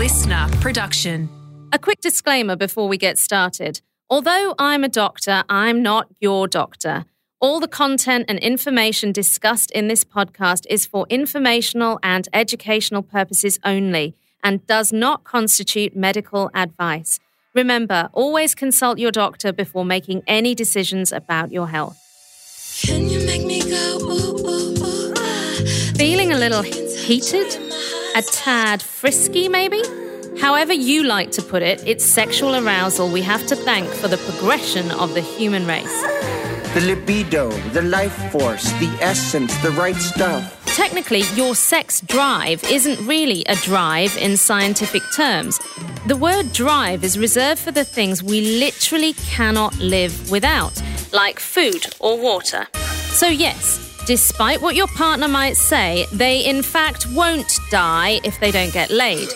listener production. A quick disclaimer before we get started. Although I'm a doctor, I'm not your doctor. All the content and information discussed in this podcast is for informational and educational purposes only and does not constitute medical advice. Remember, always consult your doctor before making any decisions about your health. Can you make me go ooh, ooh, ooh, ah? Feeling a little heated? A tad frisky, maybe? However, you like to put it, it's sexual arousal we have to thank for the progression of the human race. The libido, the life force, the essence, the right stuff. Technically, your sex drive isn't really a drive in scientific terms. The word drive is reserved for the things we literally cannot live without, like food or water. So, yes, despite what your partner might say, they in fact won't die if they don't get laid.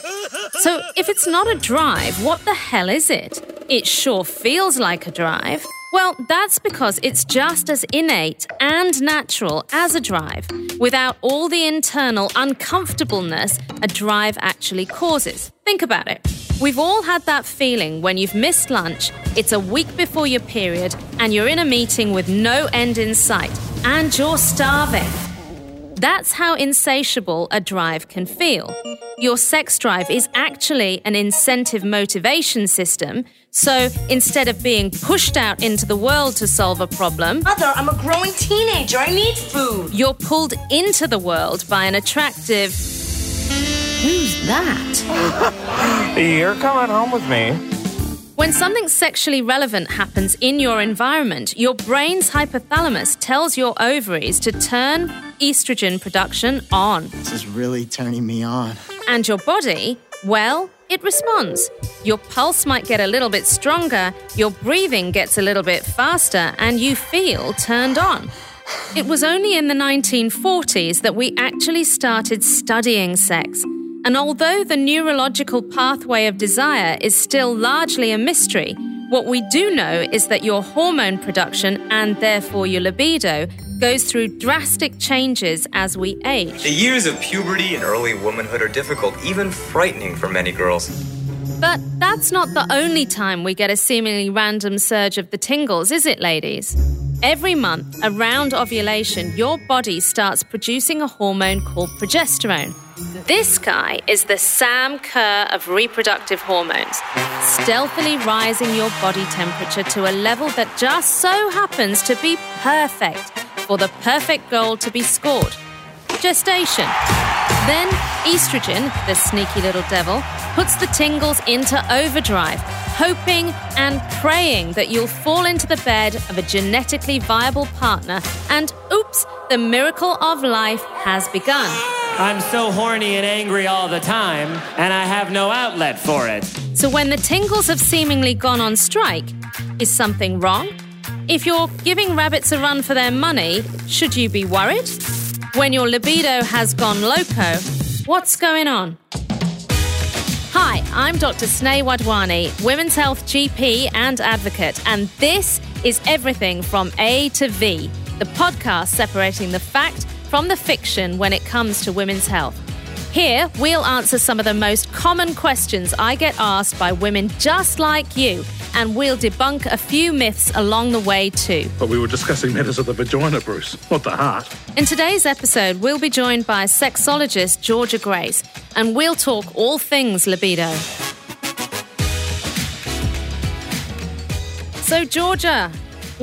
So, if it's not a drive, what the hell is it? It sure feels like a drive. Well, that's because it's just as innate and natural as a drive, without all the internal uncomfortableness a drive actually causes. Think about it. We've all had that feeling when you've missed lunch, it's a week before your period, and you're in a meeting with no end in sight, and you're starving. That's how insatiable a drive can feel. Your sex drive is actually an incentive motivation system. So instead of being pushed out into the world to solve a problem, Mother, I'm a growing teenager. I need food. you're pulled into the world by an attractive. Who's that? You're coming home with me. When something sexually relevant happens in your environment, your brain's hypothalamus tells your ovaries to turn estrogen production on. This is really turning me on. And your body, well, it responds. Your pulse might get a little bit stronger, your breathing gets a little bit faster, and you feel turned on. It was only in the 1940s that we actually started studying sex. And although the neurological pathway of desire is still largely a mystery, what we do know is that your hormone production and therefore your libido goes through drastic changes as we age. The years of puberty and early womanhood are difficult, even frightening for many girls. But that's not the only time we get a seemingly random surge of the tingles, is it, ladies? Every month, around ovulation, your body starts producing a hormone called progesterone. This guy is the Sam Kerr of reproductive hormones, stealthily rising your body temperature to a level that just so happens to be perfect for the perfect goal to be scored gestation. Then estrogen, the sneaky little devil, puts the tingles into overdrive, hoping and praying that you'll fall into the bed of a genetically viable partner, and oops, the miracle of life has begun. I'm so horny and angry all the time, and I have no outlet for it. So when the tingles have seemingly gone on strike, is something wrong? If you're giving rabbits a run for their money, should you be worried? When your libido has gone loco, what's going on? I'm Dr. Sne Wadhwani, women's health GP and advocate, and this is Everything from A to V, the podcast separating the fact from the fiction when it comes to women's health. Here, we'll answer some of the most common questions I get asked by women just like you, and we'll debunk a few myths along the way too. But we were discussing matters of the vagina, Bruce, not the heart. In today's episode, we'll be joined by sexologist Georgia Grace, and we'll talk all things libido. So, Georgia,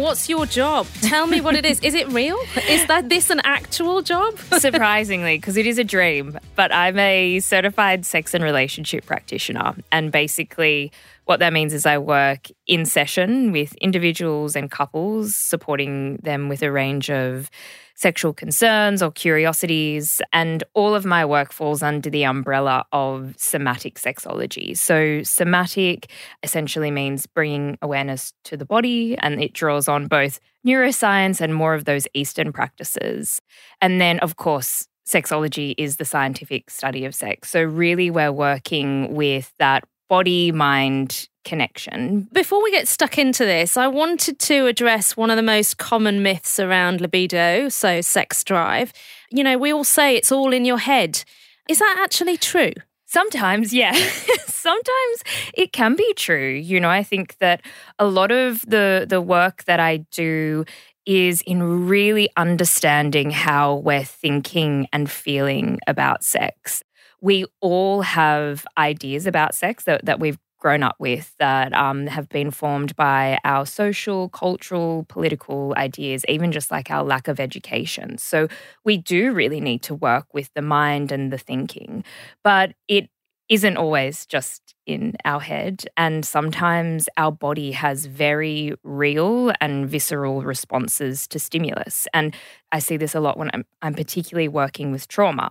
what's your job? Tell me what it is. Is it real? Is that this an actual job? surprisingly, because it is a dream. But I'm a certified sex and relationship practitioner. And basically, what that means is I work in session with individuals and couples, supporting them with a range of sexual concerns or curiosities. And all of my work falls under the umbrella of somatic sexology. So, somatic essentially means bringing awareness to the body, and it draws on both neuroscience and more of those Eastern practices. And then, of course, sexology is the scientific study of sex. So, really, we're working with that body mind connection. Before we get stuck into this, I wanted to address one of the most common myths around libido, so sex drive. You know, we all say it's all in your head. Is that actually true? Sometimes, yeah. Sometimes it can be true. You know, I think that a lot of the the work that I do is in really understanding how we're thinking and feeling about sex. We all have ideas about sex that, that we've grown up with that um, have been formed by our social, cultural, political ideas, even just like our lack of education. So we do really need to work with the mind and the thinking, but it isn't always just in our head. And sometimes our body has very real and visceral responses to stimulus. And I see this a lot when I'm, I'm particularly working with trauma.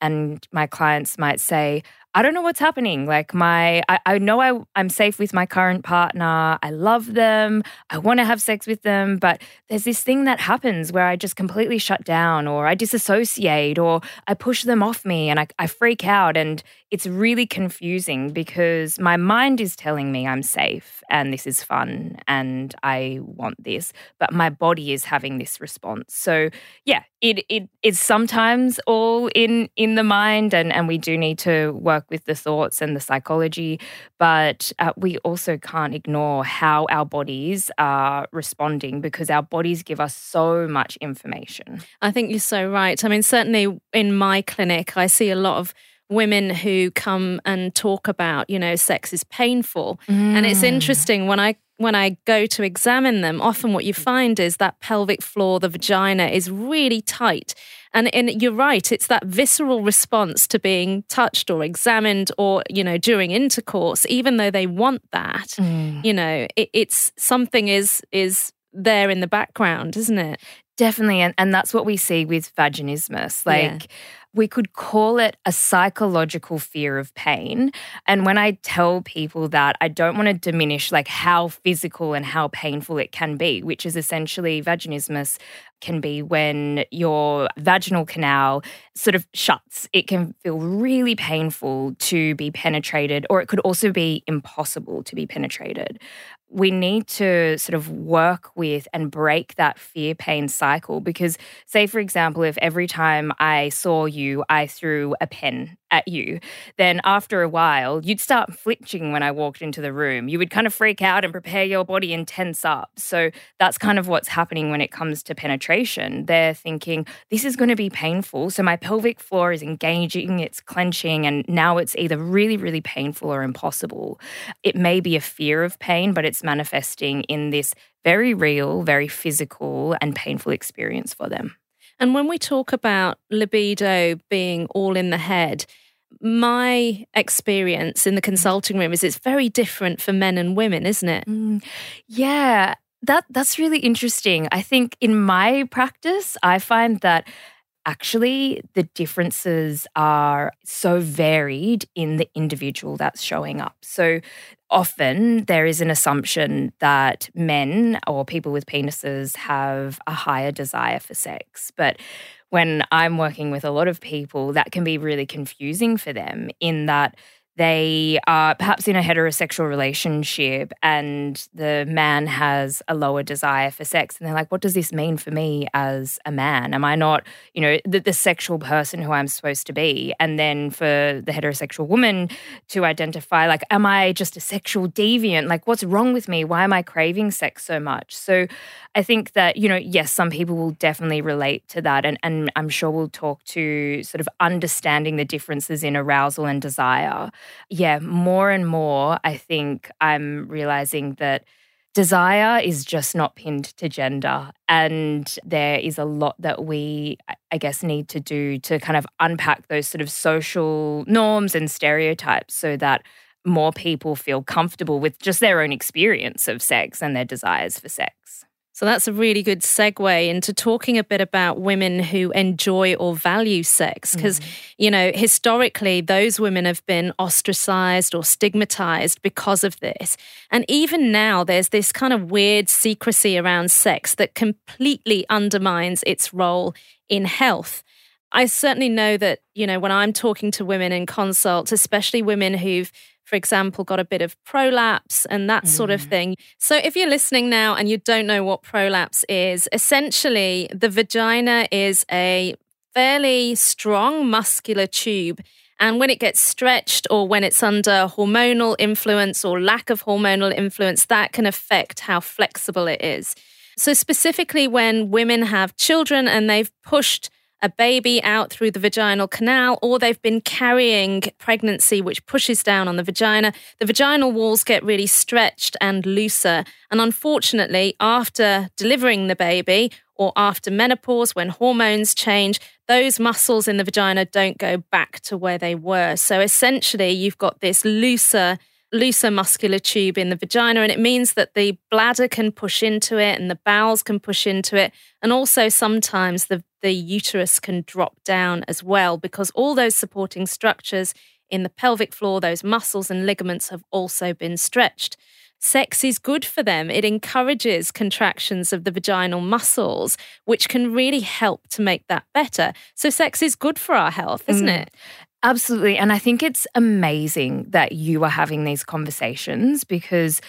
And my clients might say, I don't know what's happening. Like my, I, I know I, I'm safe with my current partner. I love them. I want to have sex with them. But there's this thing that happens where I just completely shut down or I disassociate or I push them off me and I, I freak out. And it's really confusing because my mind is telling me I'm safe and this is fun and I want this, but my body is having this response. So yeah, it it is sometimes all in in the mind and and we do need to work with the thoughts and the psychology, but uh, we also can't ignore how our bodies are responding because our bodies give us so much information. I think you're so right. I mean, certainly in my clinic, I see a lot of women who come and talk about you know sex is painful mm. and it's mm. interesting when i when i go to examine them often what you find is that pelvic floor the vagina is really tight and, and you're right it's that visceral response to being touched or examined or you know during intercourse even though they want that mm. you know it, it's something is is there in the background isn't it Definitely. And, and that's what we see with vaginismus. Like, yeah we could call it a psychological fear of pain. And when I tell people that, I don't want to diminish like how physical and how painful it can be, which is essentially vaginismus can be when your vaginal canal sort of shuts. It can feel really painful to be penetrated, or it could also be impossible to be penetrated we need to sort of work with and break that fear pain cycle because say for example if every time i saw you i threw a pen at you, then after a while, you'd start flinching when I walked into the room. You would kind of freak out and prepare your body and tense up. So that's kind of what's happening when it comes to penetration. They're thinking, this is going to be painful. So my pelvic floor is engaging, it's clenching, and now it's either really, really painful or impossible. It may be a fear of pain, but it's manifesting in this very real, very physical, and painful experience for them. And when we talk about libido being all in the head, my experience in the consulting room is it's very different for men and women, isn't it? Mm, yeah, that that's really interesting. I think in my practice, I find that actually the differences are so varied in the individual that's showing up. So often there is an assumption that men or people with penises have a higher desire for sex. But when I'm working with a lot of people, that can be really confusing for them in that they are perhaps in a heterosexual relationship and the man has a lower desire for sex. And they're like what does this mean for me as a man? Am i not you know the, the, sexual person who i'm supposed to be? And then for the heterosexual woman to identify like am i just a sexual deviant? Like what's wrong with me? Why am i craving sex so much? So I think that, you know, yes, some people will definitely relate to that. And, and I'm sure we'll talk to sort of understanding the differences in arousal and desire. Yeah, more and more, I think I'm realizing that desire is just not pinned to gender. And there is a lot that we, I guess, need to do to kind of unpack those sort of social norms and stereotypes so that more people feel comfortable with just their own experience of sex and their desires for sex. So that's a really good segue into talking a bit about women who enjoy or value sex. Because, mm. you know, historically, those women have been ostracized or stigmatized because of this. And even now, there's this kind of weird secrecy around sex that completely undermines its role in health. I certainly know that, you know, when I'm talking to women in consults, especially women who've for example, got a bit of prolapse and that mm. sort of mm. thing. So, if you're listening now and you don't know what prolapse is, essentially the vagina is a fairly strong muscular tube And when it gets stretched or when it's under hormonal influence or lack of hormonal influence, that can affect how flexible it is. So, specifically, when women have children and they've pushed a baby out through the vaginal canal, or they've been carrying pregnancy, which pushes down on the vagina, the vaginal walls get really stretched and looser. And unfortunately, after delivering the baby or after menopause, when hormones change, those muscles in the vagina don't go back to where they were. So essentially, you've got this looser looser muscular tube in the vagina, and it means that the bladder can push into it and the bowels can push into it. And also, sometimes the, the uterus can drop down as well because all those supporting structures in the pelvic floor, those muscles and ligaments have also been stretched. Sex is good for them. It encourages contractions of the vaginal muscles, which can really help to make that better. So, sex is good for our health, isn't mm. it? Absolutely. And I think it's amazing that you are having these conversations because,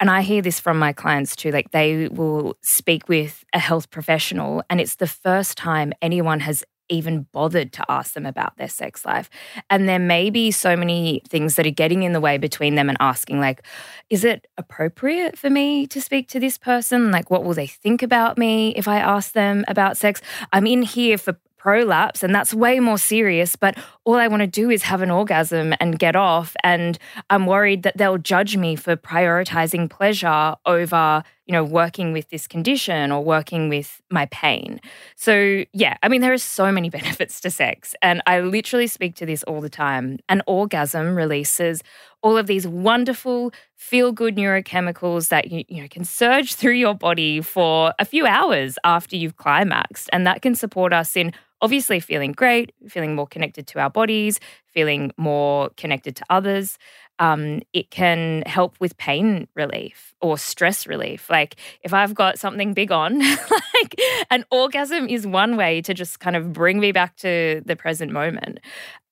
and I hear this from my clients too, like they will speak with a health professional and it's the first time anyone has even bothered to ask them about their sex life. And there may be so many things that are getting in the way between them and asking, like, is it appropriate for me to speak to this person? Like, what will they think about me if I ask them about sex? I'm in here for prolapse and that's way more serious but all i want to do is have an orgasm and get off and i'm worried that they'll judge me for prioritizing pleasure over you know working with this condition or working with my pain. So yeah i mean there are so many benefits to sex and i literally speak to this all the time. An orgasm releases all of these wonderful feel good neurochemicals that you, you know can surge through your body for a few hours after you've climaxed and that can support us in obviously feeling great, feeling more connected to our bodies, feeling more connected to others. Um, it can help with pain relief or stress relief. Like if I've got something big on, like an orgasm is one way to just kind of bring me back to the present moment.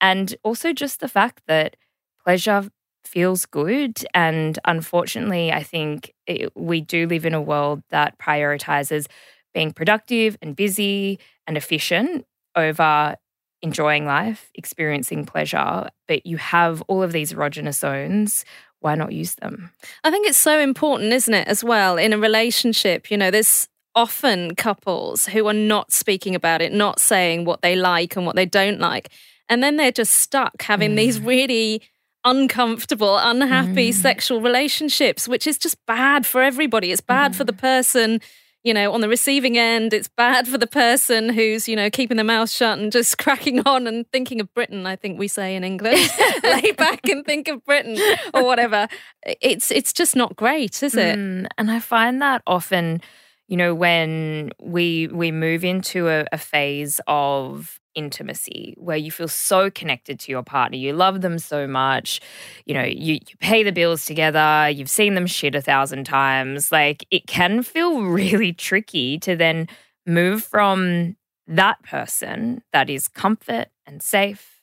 And also just the fact that pleasure feels good. And unfortunately, I think it, we do live in a world that prioritizes being productive and busy and efficient over enjoying life, experiencing pleasure, but you have all of these erogenous zones. Why not use them? I think it's so important, isn't it, as well, in a relationship? You know, there's often couples who are not speaking about it, not saying what they like and what they don't like. And then they're just stuck having mm. these really uncomfortable, unhappy mm. sexual relationships, which is just bad for everybody. It's bad mm. for the mm. person you know, on the receiving end, it's bad for the person who's, you know, keeping their mouth shut and just cracking on and thinking of Britain, I think we say in England. Lay back and think of Britain or whatever. It's it's just not great, is it? Mm, and I find that often, you know, when we we move into a, a phase of intimacy where you feel so connected to your partner. You love them so much. You know, you, you pay the bills together. You've seen them shit a thousand times. Like it can feel really tricky to then move from that person that is comfort and safe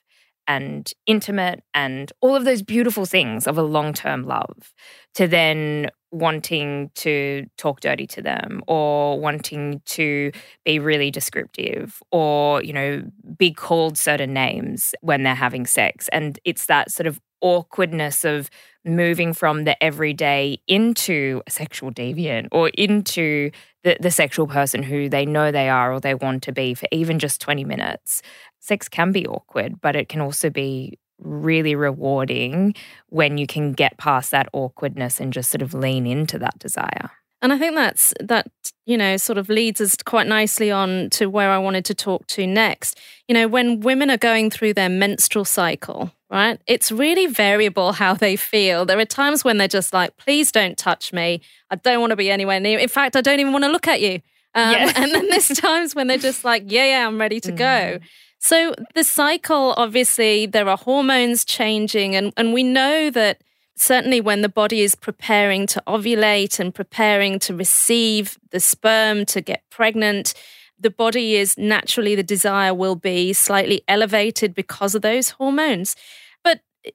and intimate and all of those beautiful things of a long term love to then wanting to talk dirty to them or wanting to be really descriptive or, you know, be called certain names when they're having sex. And it's that sort of awkwardness of moving from the everyday into a sexual deviant or into the, the sexual person who they know they are or they want to be for even just 20 minutes. Sex can be awkward, but it can also be really rewarding when you can get past that awkwardness and just sort of lean into that desire. And I think that's that, you know, sort of leads us quite nicely on to where I wanted to talk to next. You know, when women are going through their menstrual cycle, right? It's really variable how they feel. There are times when they're just like, please don't touch me. I don't want to be anywhere near. In fact, I don't even want to look at you. Um, yeah. and then there's times when they're just like, yeah, yeah, I'm ready to mm. go. So the cycle, obviously, there are hormones changing, and, and we know that certainly when the body is preparing to ovulate and preparing to receive the sperm to get pregnant, the body is naturally the desire will be slightly elevated because of those hormones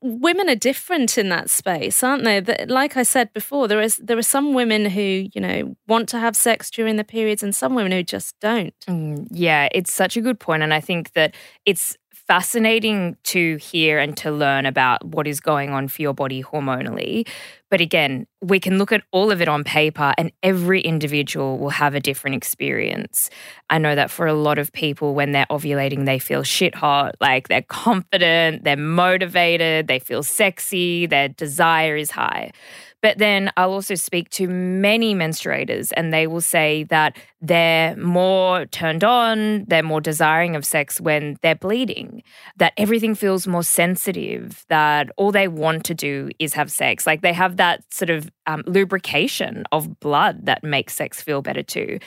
women are different in that space, aren't they? Like I said before, there is there are some women who you know want to have sex during the periods, and some women who just don't. Mm, yeah, it's such a good point, and I think that it's fascinating to hear and to learn about what is going on for your body hormonally. But again, we can look at all of it on paper, and every individual will have a different experience. I know that for a lot of people, when they're ovulating, they feel shit hot, like they're confident, they're motivated, they feel sexy, their desire is high. But then I'll also speak to many menstruators, and they will say that they're more turned on, they're more desiring of sex when they're bleeding, that everything feels more sensitive, that all they want to do is have sex. Like they have that sort of um, lubrication of blood that makes sex feel better too.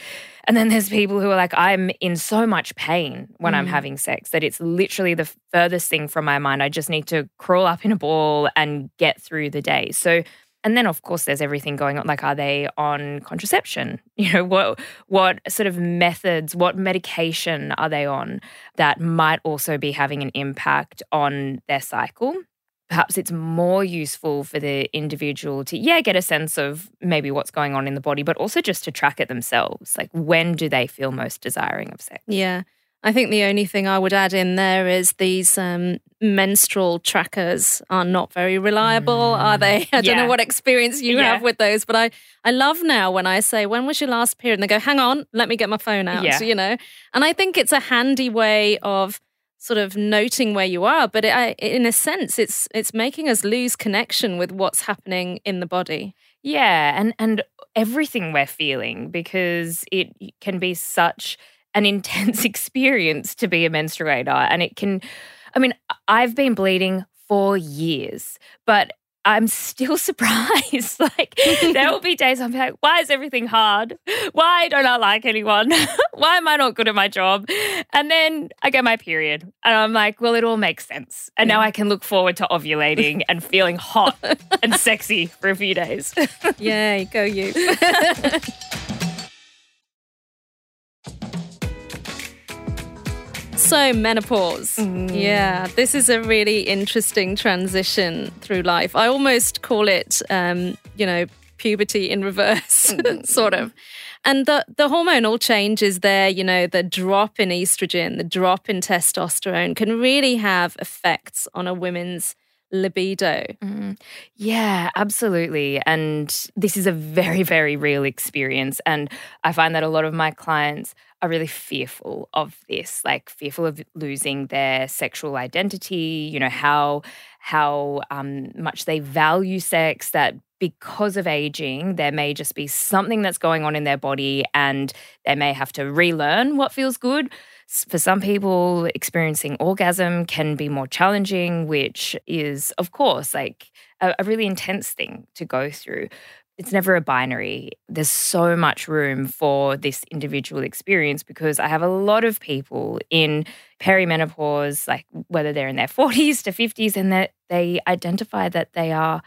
And then there's people who are like, I'm in so much pain when mm. I'm having sex that it's literally the furthest thing from my mind. I just need to crawl up in a ball and get through the day. So and then of course there's everything going on like are they on contraception? You know what what sort of methods what medication are they on that might also be having an impact on their cycle? Perhaps it's more useful for the individual to yeah get a sense of maybe what's going on in the body but also just to track it themselves. Like when do they feel most desiring of sex? Yeah I think the only thing I would add in there is these um, menstrual trackers are not very reliable, mm. are they? I don't know what experience you yeah. have with those, but I, I love now when I say, When was your last period? And they go, Hang on, let me get my phone out, yeah. you know? And I think it's a handy way of sort of noting where you are, but it, I, in a sense, it's it's making us lose connection with what's happening in the body. Yeah, and and everything we're feeling because it can be such an intense experience to be a menstruator. And it can, I mean, I've been bleeding for years, but I'm still surprised. like there will be days I'm like, why is everything hard? Why don't I like anyone? why am I not good at my job? And then I get my period and I'm like, well, it all makes sense. And now I can look forward to ovulating and feeling hot and sexy for a few days. Yay, go you. So, menopause. Mm. Yeah, this is a really interesting transition through life. I almost call it, um, you know, puberty in reverse, mm. sort of. And the, the hormonal changes there, you know, the drop in estrogen, the drop in testosterone can really have effects on a woman's libido. Mm. Yeah, absolutely. And this is a very, very real experience. And I find that a lot of my clients are really fearful of this, like fearful of losing their sexual identity, you know, how how um, much they value sex, that because of aging, there may just be something that's going on in their body and they may have to relearn what feels good. For some people, experiencing orgasm can be more challenging, which is, of course, like a, a really intense thing to go through it's never a binary. There's so much room for this individual experience because I have a lot of people in perimenopause, like whether they're in their 40s to 50s, and that they identify that they are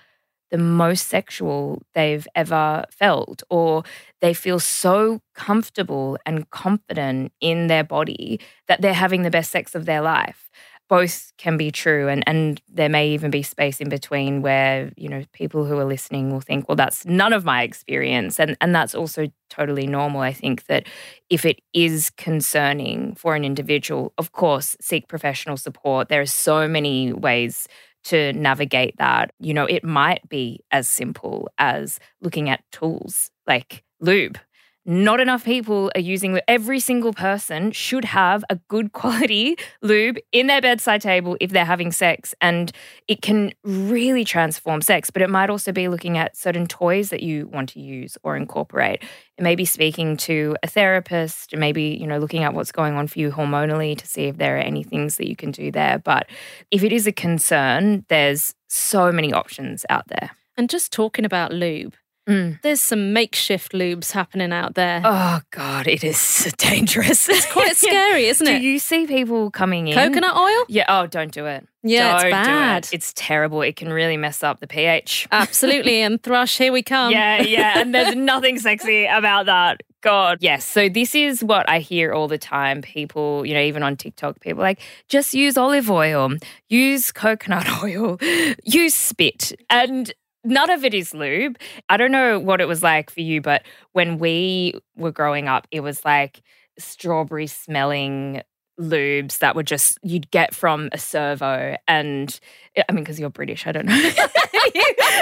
the most sexual they've ever felt, or they feel so comfortable and confident in their body that they're having the best sex of their life both can be true and and there may even be space in between where you know people who are listening will think well that's none of my experience and and that's also totally normal. I think that if it is concerning for an individual of course seek professional support. There are so many ways to navigate that. You know it might be as simple as looking at tools like lube not enough people are using every single person should have a good quality lube in their bedside table if they're having sex and it can really transform sex but it might also be looking at certain toys that you want to use or incorporate. It may be speaking to a therapist maybe you know looking at what's going on for you hormonally to see if there are any things that you can do there but if it is a concern there's so many options out there. And just talking about lube Mm. There's some makeshift lubes happening out there. Oh God, it is dangerous. It's quite scary, isn't it? Do you see people coming in? Coconut oil? Yeah. Oh, don't do it. Yeah, don't it's bad. It. It's terrible. It can really mess up the pH. Absolutely. and thrush, here we come. Yeah, yeah. And there's nothing sexy about that. God. Yes. So this is what I hear all the time. People, you know, even on TikTok, people like, just use olive oil, use coconut oil, use spit. And none of it is lube. I don't know what it was like for you, but when we were growing up, it was like strawberry smelling lubes that were just you'd get from a servo and I mean because you're British I don't know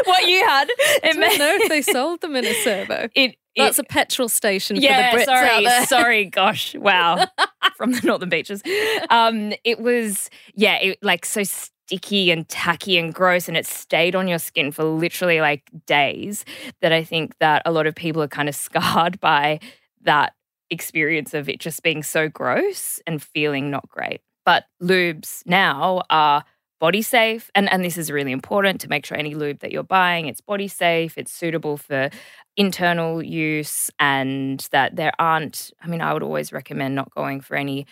what you had I don't know if they sold them in a servo. it That's it, a petrol station yeah, for the Brits sorry, out there. sorry, gosh, wow, from the northern beaches. Um, it was, yeah, it like so sticky and tacky and gross, and it stayed on your skin for literally like days. That I think that a lot of people are kind of scarred by that experience of it just being so gross and feeling not great. But lubes now are body safe and and this is really important to make sure any lube that you're buying it's body safe it's suitable for internal use and that there aren't i mean i would always recommend not going for any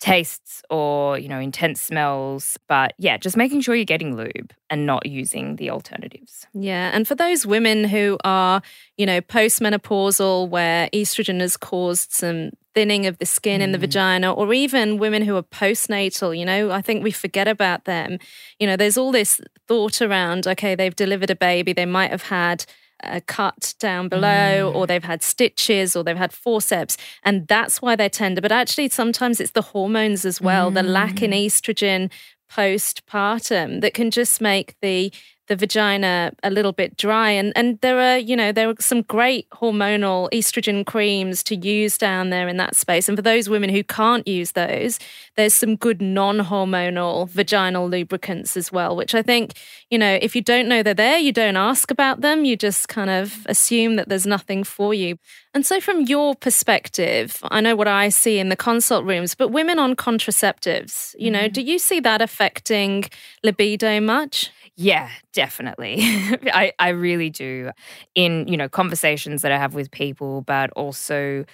tastes or you know intense smells but yeah just making sure you're getting lube and not using the alternatives Yeah, and for those women who are, you know, postmenopausal, where estrogen has caused some thinning of the skin in the mm. vagina, or even women who are postnatal, you know, I think we forget about them. You know, there's all this thought around, okay, they've delivered a baby, they might have had a cut down below, mm. or they've had stitches, or they've had forceps, and that's why they're tender. But actually, sometimes it's the hormones as well, the lack in mm. estrogen postpartum that can just make the the vagina a little bit dry. And and there are you know there are some great hormonal estrogen creams to use down there in that space. And for those women who can't use those there's some good non-hormonal vaginal lubricants as well which i think you know if you don't know they're there you don't ask about them. You just kind of assume that there's nothing for you. And so from your perspective i know what i see in the consult rooms but women on contraceptives you know mm-hmm. do you see that affecting libido much Yeah, definitely. I, I really do. In, you know, conversations that I have with people, but also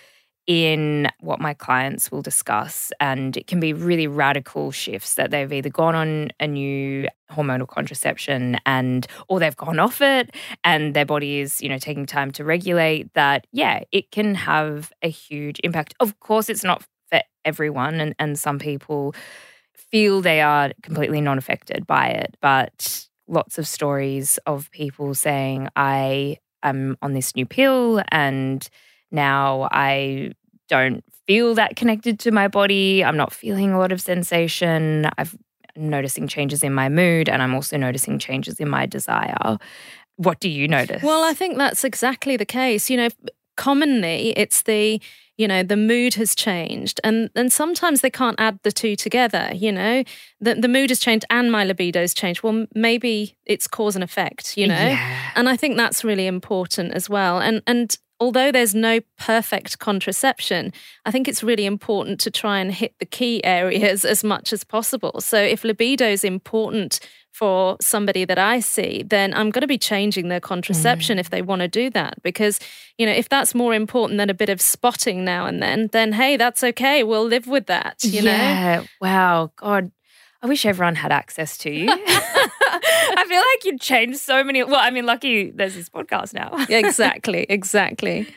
in what my clients will discuss. And it can be really radical shifts that they've either gone on a new hormonal contraception and or they've gone off it and their body is, you know, taking time to regulate that, yeah, it can have a huge impact. Of course, it's not for everyone and, and some people feel they are completely non affected by it, but lots of stories of people saying, I am on this new pill and now I don't feel that connected to my body. I'm not feeling a lot of sensation. I've noticing changes in my mood and I'm also noticing changes in my desire. What do you notice? Well, I think that's exactly the case. You know, commonly it's the you know the mood has changed. And and sometimes they can't add the two together you know? The, the mood has changed and my libido's changed. Well maybe it's cause and effect you know? Yeah. and i think that's really important as well. And and although there's no perfect contraception i think it's really important to try and hit the key areas as much as possible. So if libido is important for somebody that I see, then I'm going to be changing their contraception mm. if they want to do that. Because, you know, if that's more important than a bit of spotting now and then, then hey, that's okay. We'll live with that, you know? yeah. Wow. God, I wish everyone had access to you. I feel like you'd change so many. Well, I mean, lucky there's this podcast now. exactly, exactly.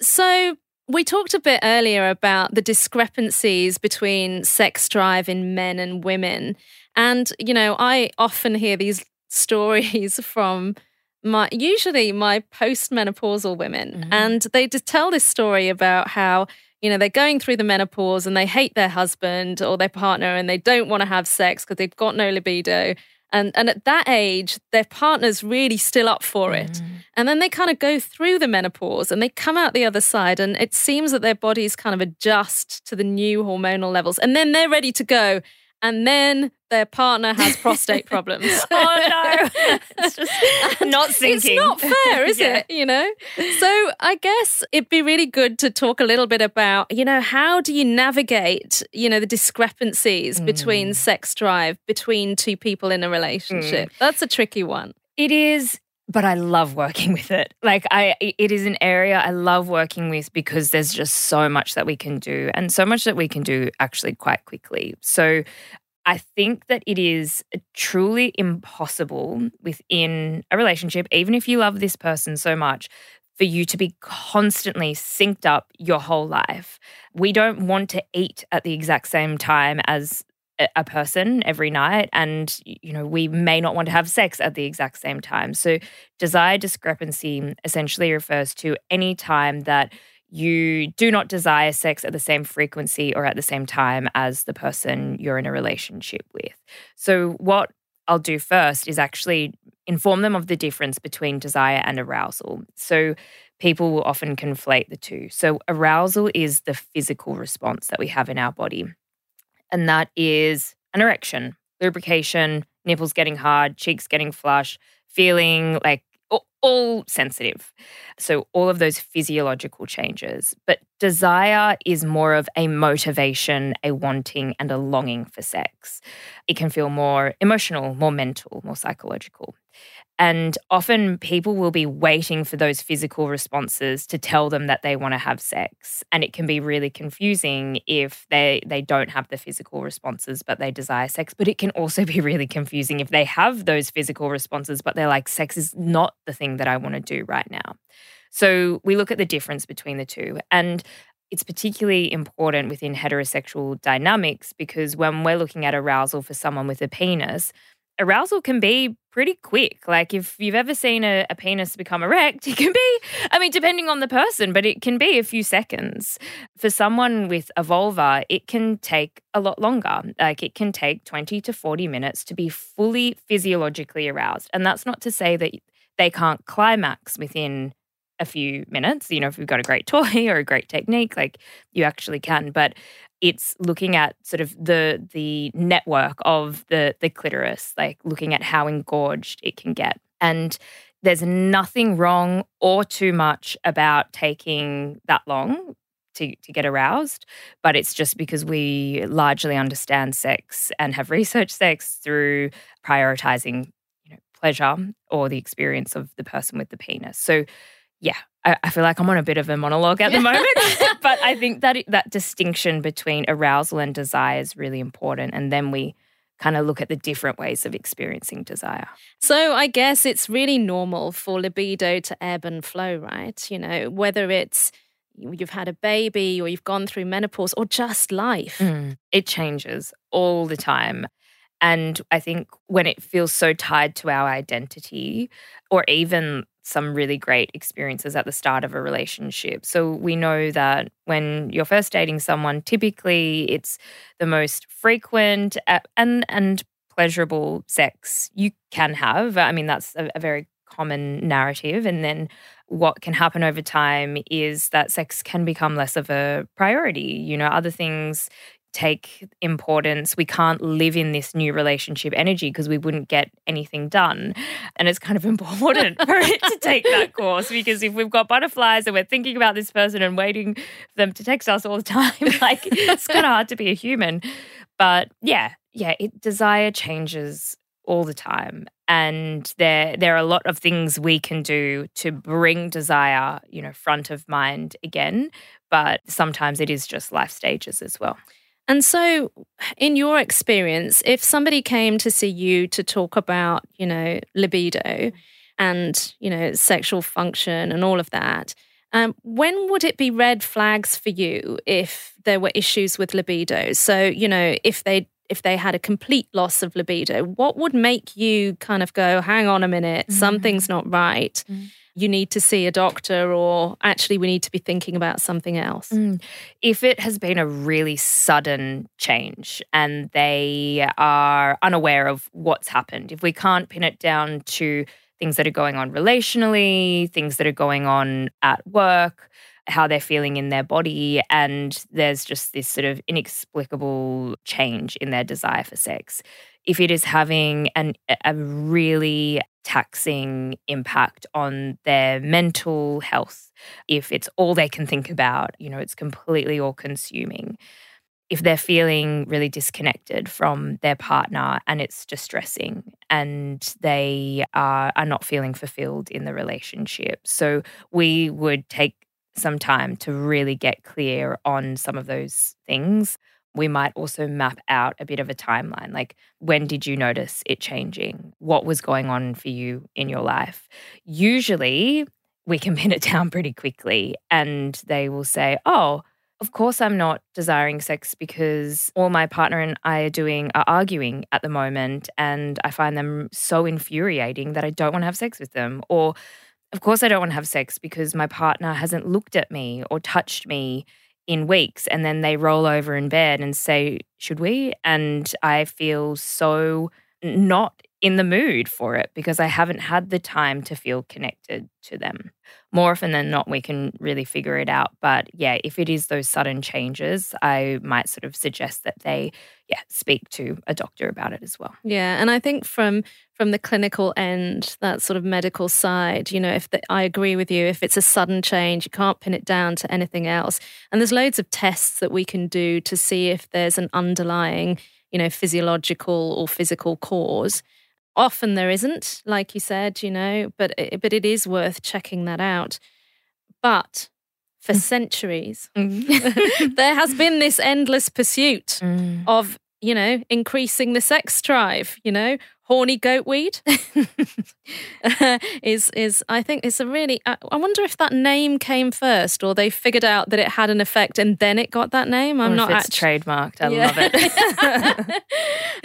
So we talked a bit earlier about the discrepancies between sex drive in men and women. And, you know, I often hear these stories from my usually my postmenopausal women. Mm-hmm. And they just tell this story about how you know they're going through the menopause and they hate their husband or their partner and they don't want to have sex because they've got no libido. And and at that age their partner's really still up for it. Mm-hmm. And then they kind of go through the menopause and they come out the other side and it seems that their bodies kind of adjust to the new hormonal levels. And then they're ready to go and then their partner has prostate problems oh no, it's just not sinking. it's not fair, is Yeah. it? You know? So I guess it'd be really good to talk a little bit about, you know, how do you navigate, you know, the discrepancies Mm. between sex drive between two people in a relationship? That's a tricky one. It is, but I love working with it. Like I it is an area I love working with because there's just so much that we can do and so much that we can do actually quite quickly. So I think that it is truly impossible within a relationship, even if you love this person so much, for you to be constantly synced up your whole life. We don't want to eat at the exact same time as a- person every night and you know we may not want to have sex at the exact same time so desire discrepancy essentially refers to any time that you do not desire sex at the same frequency or at the same time as the person you're in a relationship with. So, what I'll do first is actually inform them of the difference between desire and arousal. So, people will often conflate the two. So, arousal is the physical response that we have in our body, and that is an erection, lubrication, nipples getting hard, cheeks getting flush, feeling like all sensitive. So, all of those physiological changes. But desire is more of a motivation, a wanting, and a longing for sex. It can feel more emotional, more mental, more psychological. And often people will be waiting for those physical responses to tell them that they want to have sex. And it can be really confusing if they, they don't have the physical responses, but they desire sex. But it can also be really confusing if they have those physical responses, but they're like, sex is not the thing that I want to do right now. So we look at the difference between the two. And it's particularly important within heterosexual dynamics because when we're looking at arousal for someone with a penis, arousal can be pretty quick. Like if you've ever seen a, a, penis become erect, it can be, I mean, depending on the person, but it can be a few seconds. For someone with a vulva, it can take a lot longer. Like it can take 20 to 40 minutes to be fully physiologically aroused. And that's not to say that they can't climax within a few minutes. You know, if we've got a great toy or a great technique, like you actually can. But it's looking at sort of the the network of the the clitoris, like looking at how engorged it can get. And there's nothing wrong or too much about taking that long to, to get aroused, but it's just because we largely understand sex and have researched sex through prioritizing you know, pleasure or the experience of the person with the penis. So yeah, I, I, feel like I'm on a bit of a monologue at the moment, but I think that that distinction between arousal and desire is really important, and then we kind of look at the different ways of experiencing desire. So I guess it's really normal for libido to ebb and flow, right? You know, whether it's you've had a baby or you've gone through menopause or just life. Mm, it changes all the time. And I think when it feels so tied to our identity, or even some really great experiences at the start of a relationship. So we know that when you're first dating someone, typically it's the most frequent uh, and and pleasurable sex you can have. I mean, that's a, a very common narrative. And then what can happen over time is that sex can become less of a priority. You know, other things take importance. We can't live in this new relationship energy because we wouldn't get anything done. And it's kind of important for it to take that course because if we've got butterflies and we're thinking about this person and waiting for them to text us all the time, like it's kind of hard to be a human. But yeah, yeah, it desire changes all the time and there there are a lot of things we can do to bring desire you know front of mind again but sometimes it is just life stages as well and so, in your experience, if somebody came to see you to talk about, you know, libido and, you know, sexual function and all of that, um, when would it be red flags for you if there were issues with libido? So, you know, if they if they had a complete loss of libido, what would make you kind of go, hang on a minute, mm-hmm. something's not right? Mm-hmm you need to see a doctor or actually we need to be thinking about something else? Mm. If it has been a really sudden change and they are unaware of what's happened, if we can't pin it down to things that are going on relationally, things that are going on at work, how they're feeling in their body, and there's just this sort of inexplicable change in their desire for sex. If it is having an, a really taxing impact on their mental health. If it's all they can think about, you know, it's completely all consuming. If they're feeling really disconnected from their partner and it's distressing and they are, are not feeling fulfilled in the relationship. So we would take some time to really get clear on some of those things we might also map out a bit of a timeline like when did you notice it changing? What was going on for you in your life? Usually we can pin it down pretty quickly and they will say oh of course i'm not desiring sex because all my partner and i are doing are arguing at the moment and i find them so infuriating that i don't want to have sex with them or of course, I don't want to have sex because my partner hasn't looked at me or touched me in weeks. And then they roll over in bed and say, Should we? And I feel so not in the mood for it because I haven't had the time to feel connected to them. More often than not, we can really figure it out. But yeah, if it is those sudden changes, I might sort of suggest that they, yeah, speak to a doctor about it as well. Yeah, and I think from from the clinical end, that sort of medical side, you know, if the, I agree with you, if it's a sudden change, you can't pin it down to anything else. And there's loads of tests that we can do to see if there's an underlying, you know, physiological or physical cause. Often there isn't, like you said, you know, but it, but it is worth checking that out. But for Mm. centuries, there has been this endless pursuit Mm. of, you know, increasing the sex drive, you know, horny goatweed is is I think it's a really I, I wonder if that name came first or they figured out that it had an effect and then it got that name. I'm Or not it's trademarked. I Yeah. love it.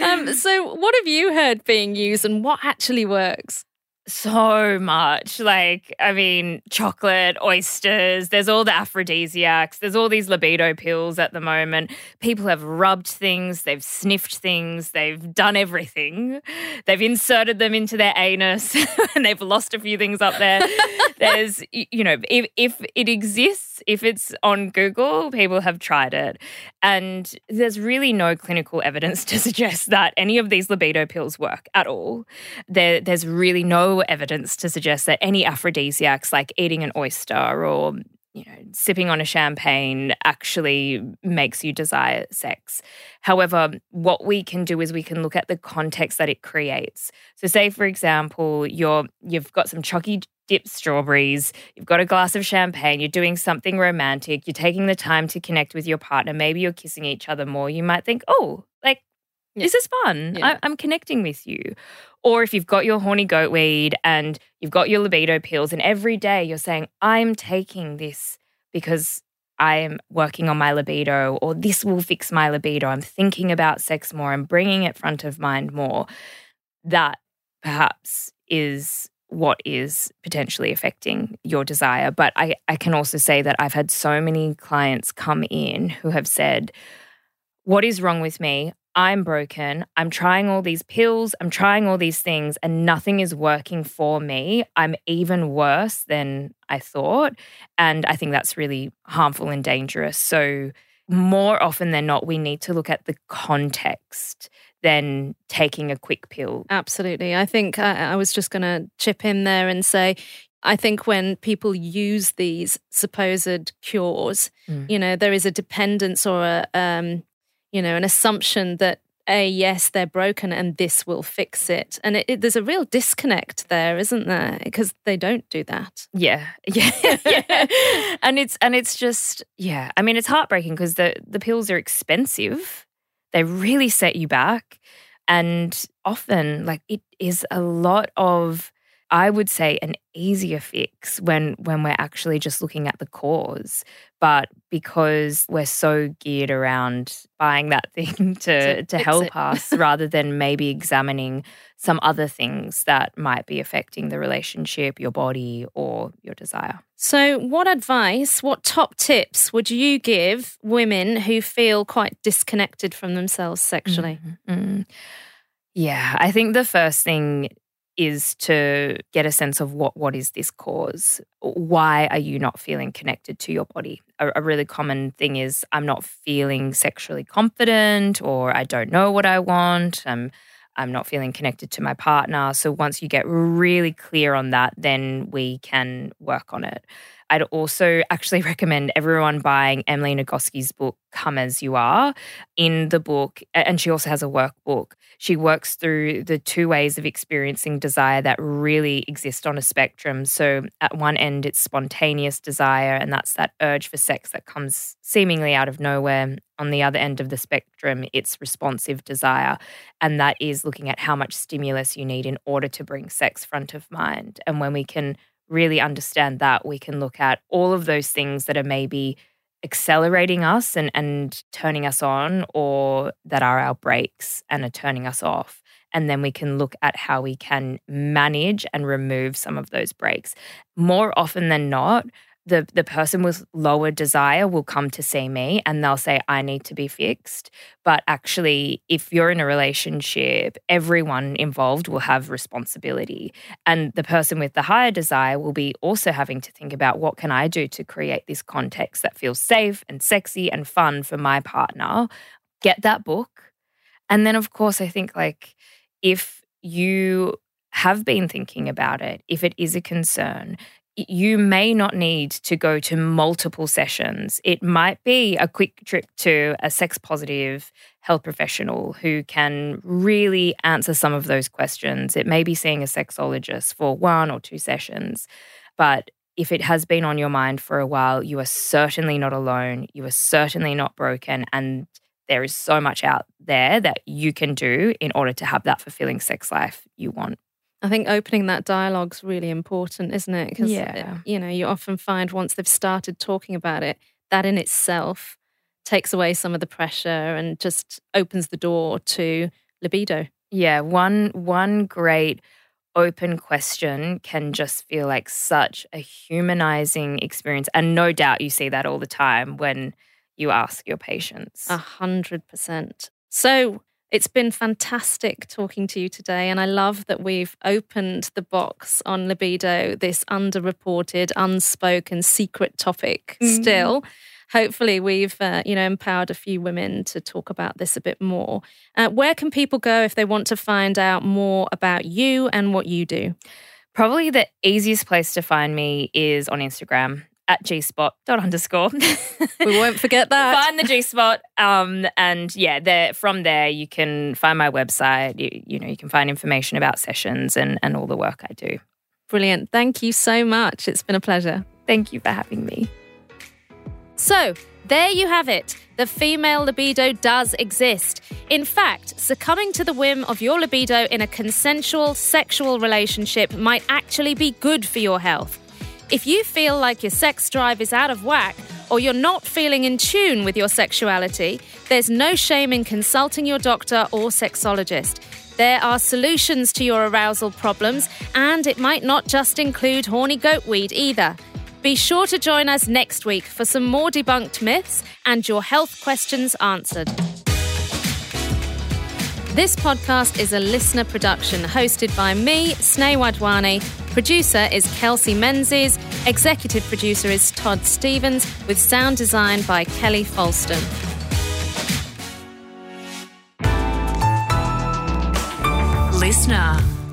um, so what have you heard being used and what actually works? So much. Like, I mean, chocolate, oysters, there's all the aphrodisiacs, there's all these libido pills at the moment. People have rubbed things, they've sniffed things, they've done everything. They've inserted them into their anus and they've lost a few things up there. there's, you know, if, if it exists, if it's on Google, people have tried it. And there's really no clinical evidence to suggest that any of these libido pills work at all. There, there's really no evidence to suggest that any aphrodisiacs like eating an oyster or you know, sipping on a champagne actually makes you desire sex. However, what we can do is we can look at the context that it creates. So, say for example, you're you've got some chalky dipped strawberries, you've got a glass of champagne, you're doing something romantic, you're taking the time to connect with your partner. Maybe you're kissing each other more. You might think, oh, like this is fun. Yeah. I, I'm connecting with you. Or if you've got your horny goat weed and you've got your libido pills, and every day you're saying, I'm taking this because I am working on my libido, or this will fix my libido. I'm thinking about sex more. I'm bringing it front of mind more. That perhaps is what is potentially affecting your desire. But I, I can also say that I've had so many clients come in who have said, What is wrong with me? I'm broken. I'm trying all these pills. I'm trying all these things, and nothing is working for me. I'm even worse than I thought. And I think that's really harmful and dangerous. So, more often than not, we need to look at the context than taking a quick pill. Absolutely. I think I, I was just going to chip in there and say, I think when people use these supposed cures, Mm. you know, there is a dependence or a, um, you know, an assumption that a yes, they're broken and this will fix it, and it, it, there's a real disconnect there, isn't there? Because they don't do that. Yeah, yeah, yeah. and it's and it's just yeah. I mean, it's heartbreaking because the the pills are expensive. They really set you back, and often like it is a lot of. I would say an easier fix when when we're actually just looking at the cause, but because we're so geared around buying that thing to To to help us rather than maybe examining some other things that might be affecting the relationship, your body, or your desire. So, what advice, what top tips would you give women who feel quite disconnected from themselves sexually? Mm. Yeah, I think the first thing is to get a sense of what what is this cause? Why are you not feeling connected to your body? A, a really common thing is I'm not feeling sexually confident or I don't know what I want. I'm I'm not feeling connected to my partner. So once you get really clear on that, then we can work on it. I'd also actually recommend everyone buying Emily Nagoski's book, Come As You Are. In the book, and she also has a workbook, she works through the two ways of experiencing desire that really exist on a spectrum. So, at one end, it's spontaneous desire, and that's that urge for sex that comes seemingly out of nowhere. On the other end of the spectrum, it's responsive desire, and that is looking at how much stimulus you need in order to bring sex front of mind. And when we can really understand that, we can look at all of those things that are maybe accelerating us and, and turning us on, or that are our brakes and are turning us off. And then we can look at how we can manage and remove some of those breaks. More often than not, the the person with lower desire will come to see me and they'll say I need to be fixed. But actually if you're in a relationship everyone involved will have responsibility. And the person with the higher desire will be also having to think about what can I do to create this context that feels safe and sexy and fun for my partner? Get that book. And then of course I think like if you have been thinking about it, if it is a concern, you may not need to go to multiple sessions. It might be a quick trip to a sex positive health professional who can really answer some of those questions. It may be seeing a sexologist for one or two sessions. But if it has been on your mind for a while, you are certainly not alone. You are certainly not broken. And there is so much out there that you can do in order to have that fulfilling sex life you want. I think opening that dialogue is really important, isn't it? Because Yeah. Eh, you know you often find once they've started talking about it, that in itself takes away some of the pressure and just opens the door to libido. Yeah, one one great open question can just feel like such a humanizing experience. And no doubt you see that all the time when you ask your patients. A hundred percent. So it's been fantastic talking to you today, and I love that we've opened the box on libido, this underreported, unspoken, secret topic. Mhm. Still, hopefully, we've uh, you know empowered a few women to talk about this a bit more. Uh, where can people go if they want to find out more about you and what you do? Probably the easiest place to find me is on Instagram at G gspot dot underscore. We won't forget that. find the G spot. Um, and yeah, there from there you can find my website. You, you know, you can find information about sessions and, and all the work I do. Brilliant. Thank you so much. It's been a pleasure. Thank you for having me. So, there you have it. The female libido does exist. In fact, succumbing to the whim of your libido in a consensual sexual relationship might actually be good for your health. If you feel like your sex drive is out of whack or you're not feeling in tune with your sexuality, there's no shame in consulting your doctor or sexologist. There are solutions to your arousal problems, and it might not just include horny goat weed either. Be sure to join us next week for some more debunked myths and your health questions answered. This podcast is a LiSTNR production hosted by me, Sne Wadhwani. Producer is Kelsey Menzies. Executive producer is Todd Stevens, with sound design by Kelli Foulstone. LiSTNR.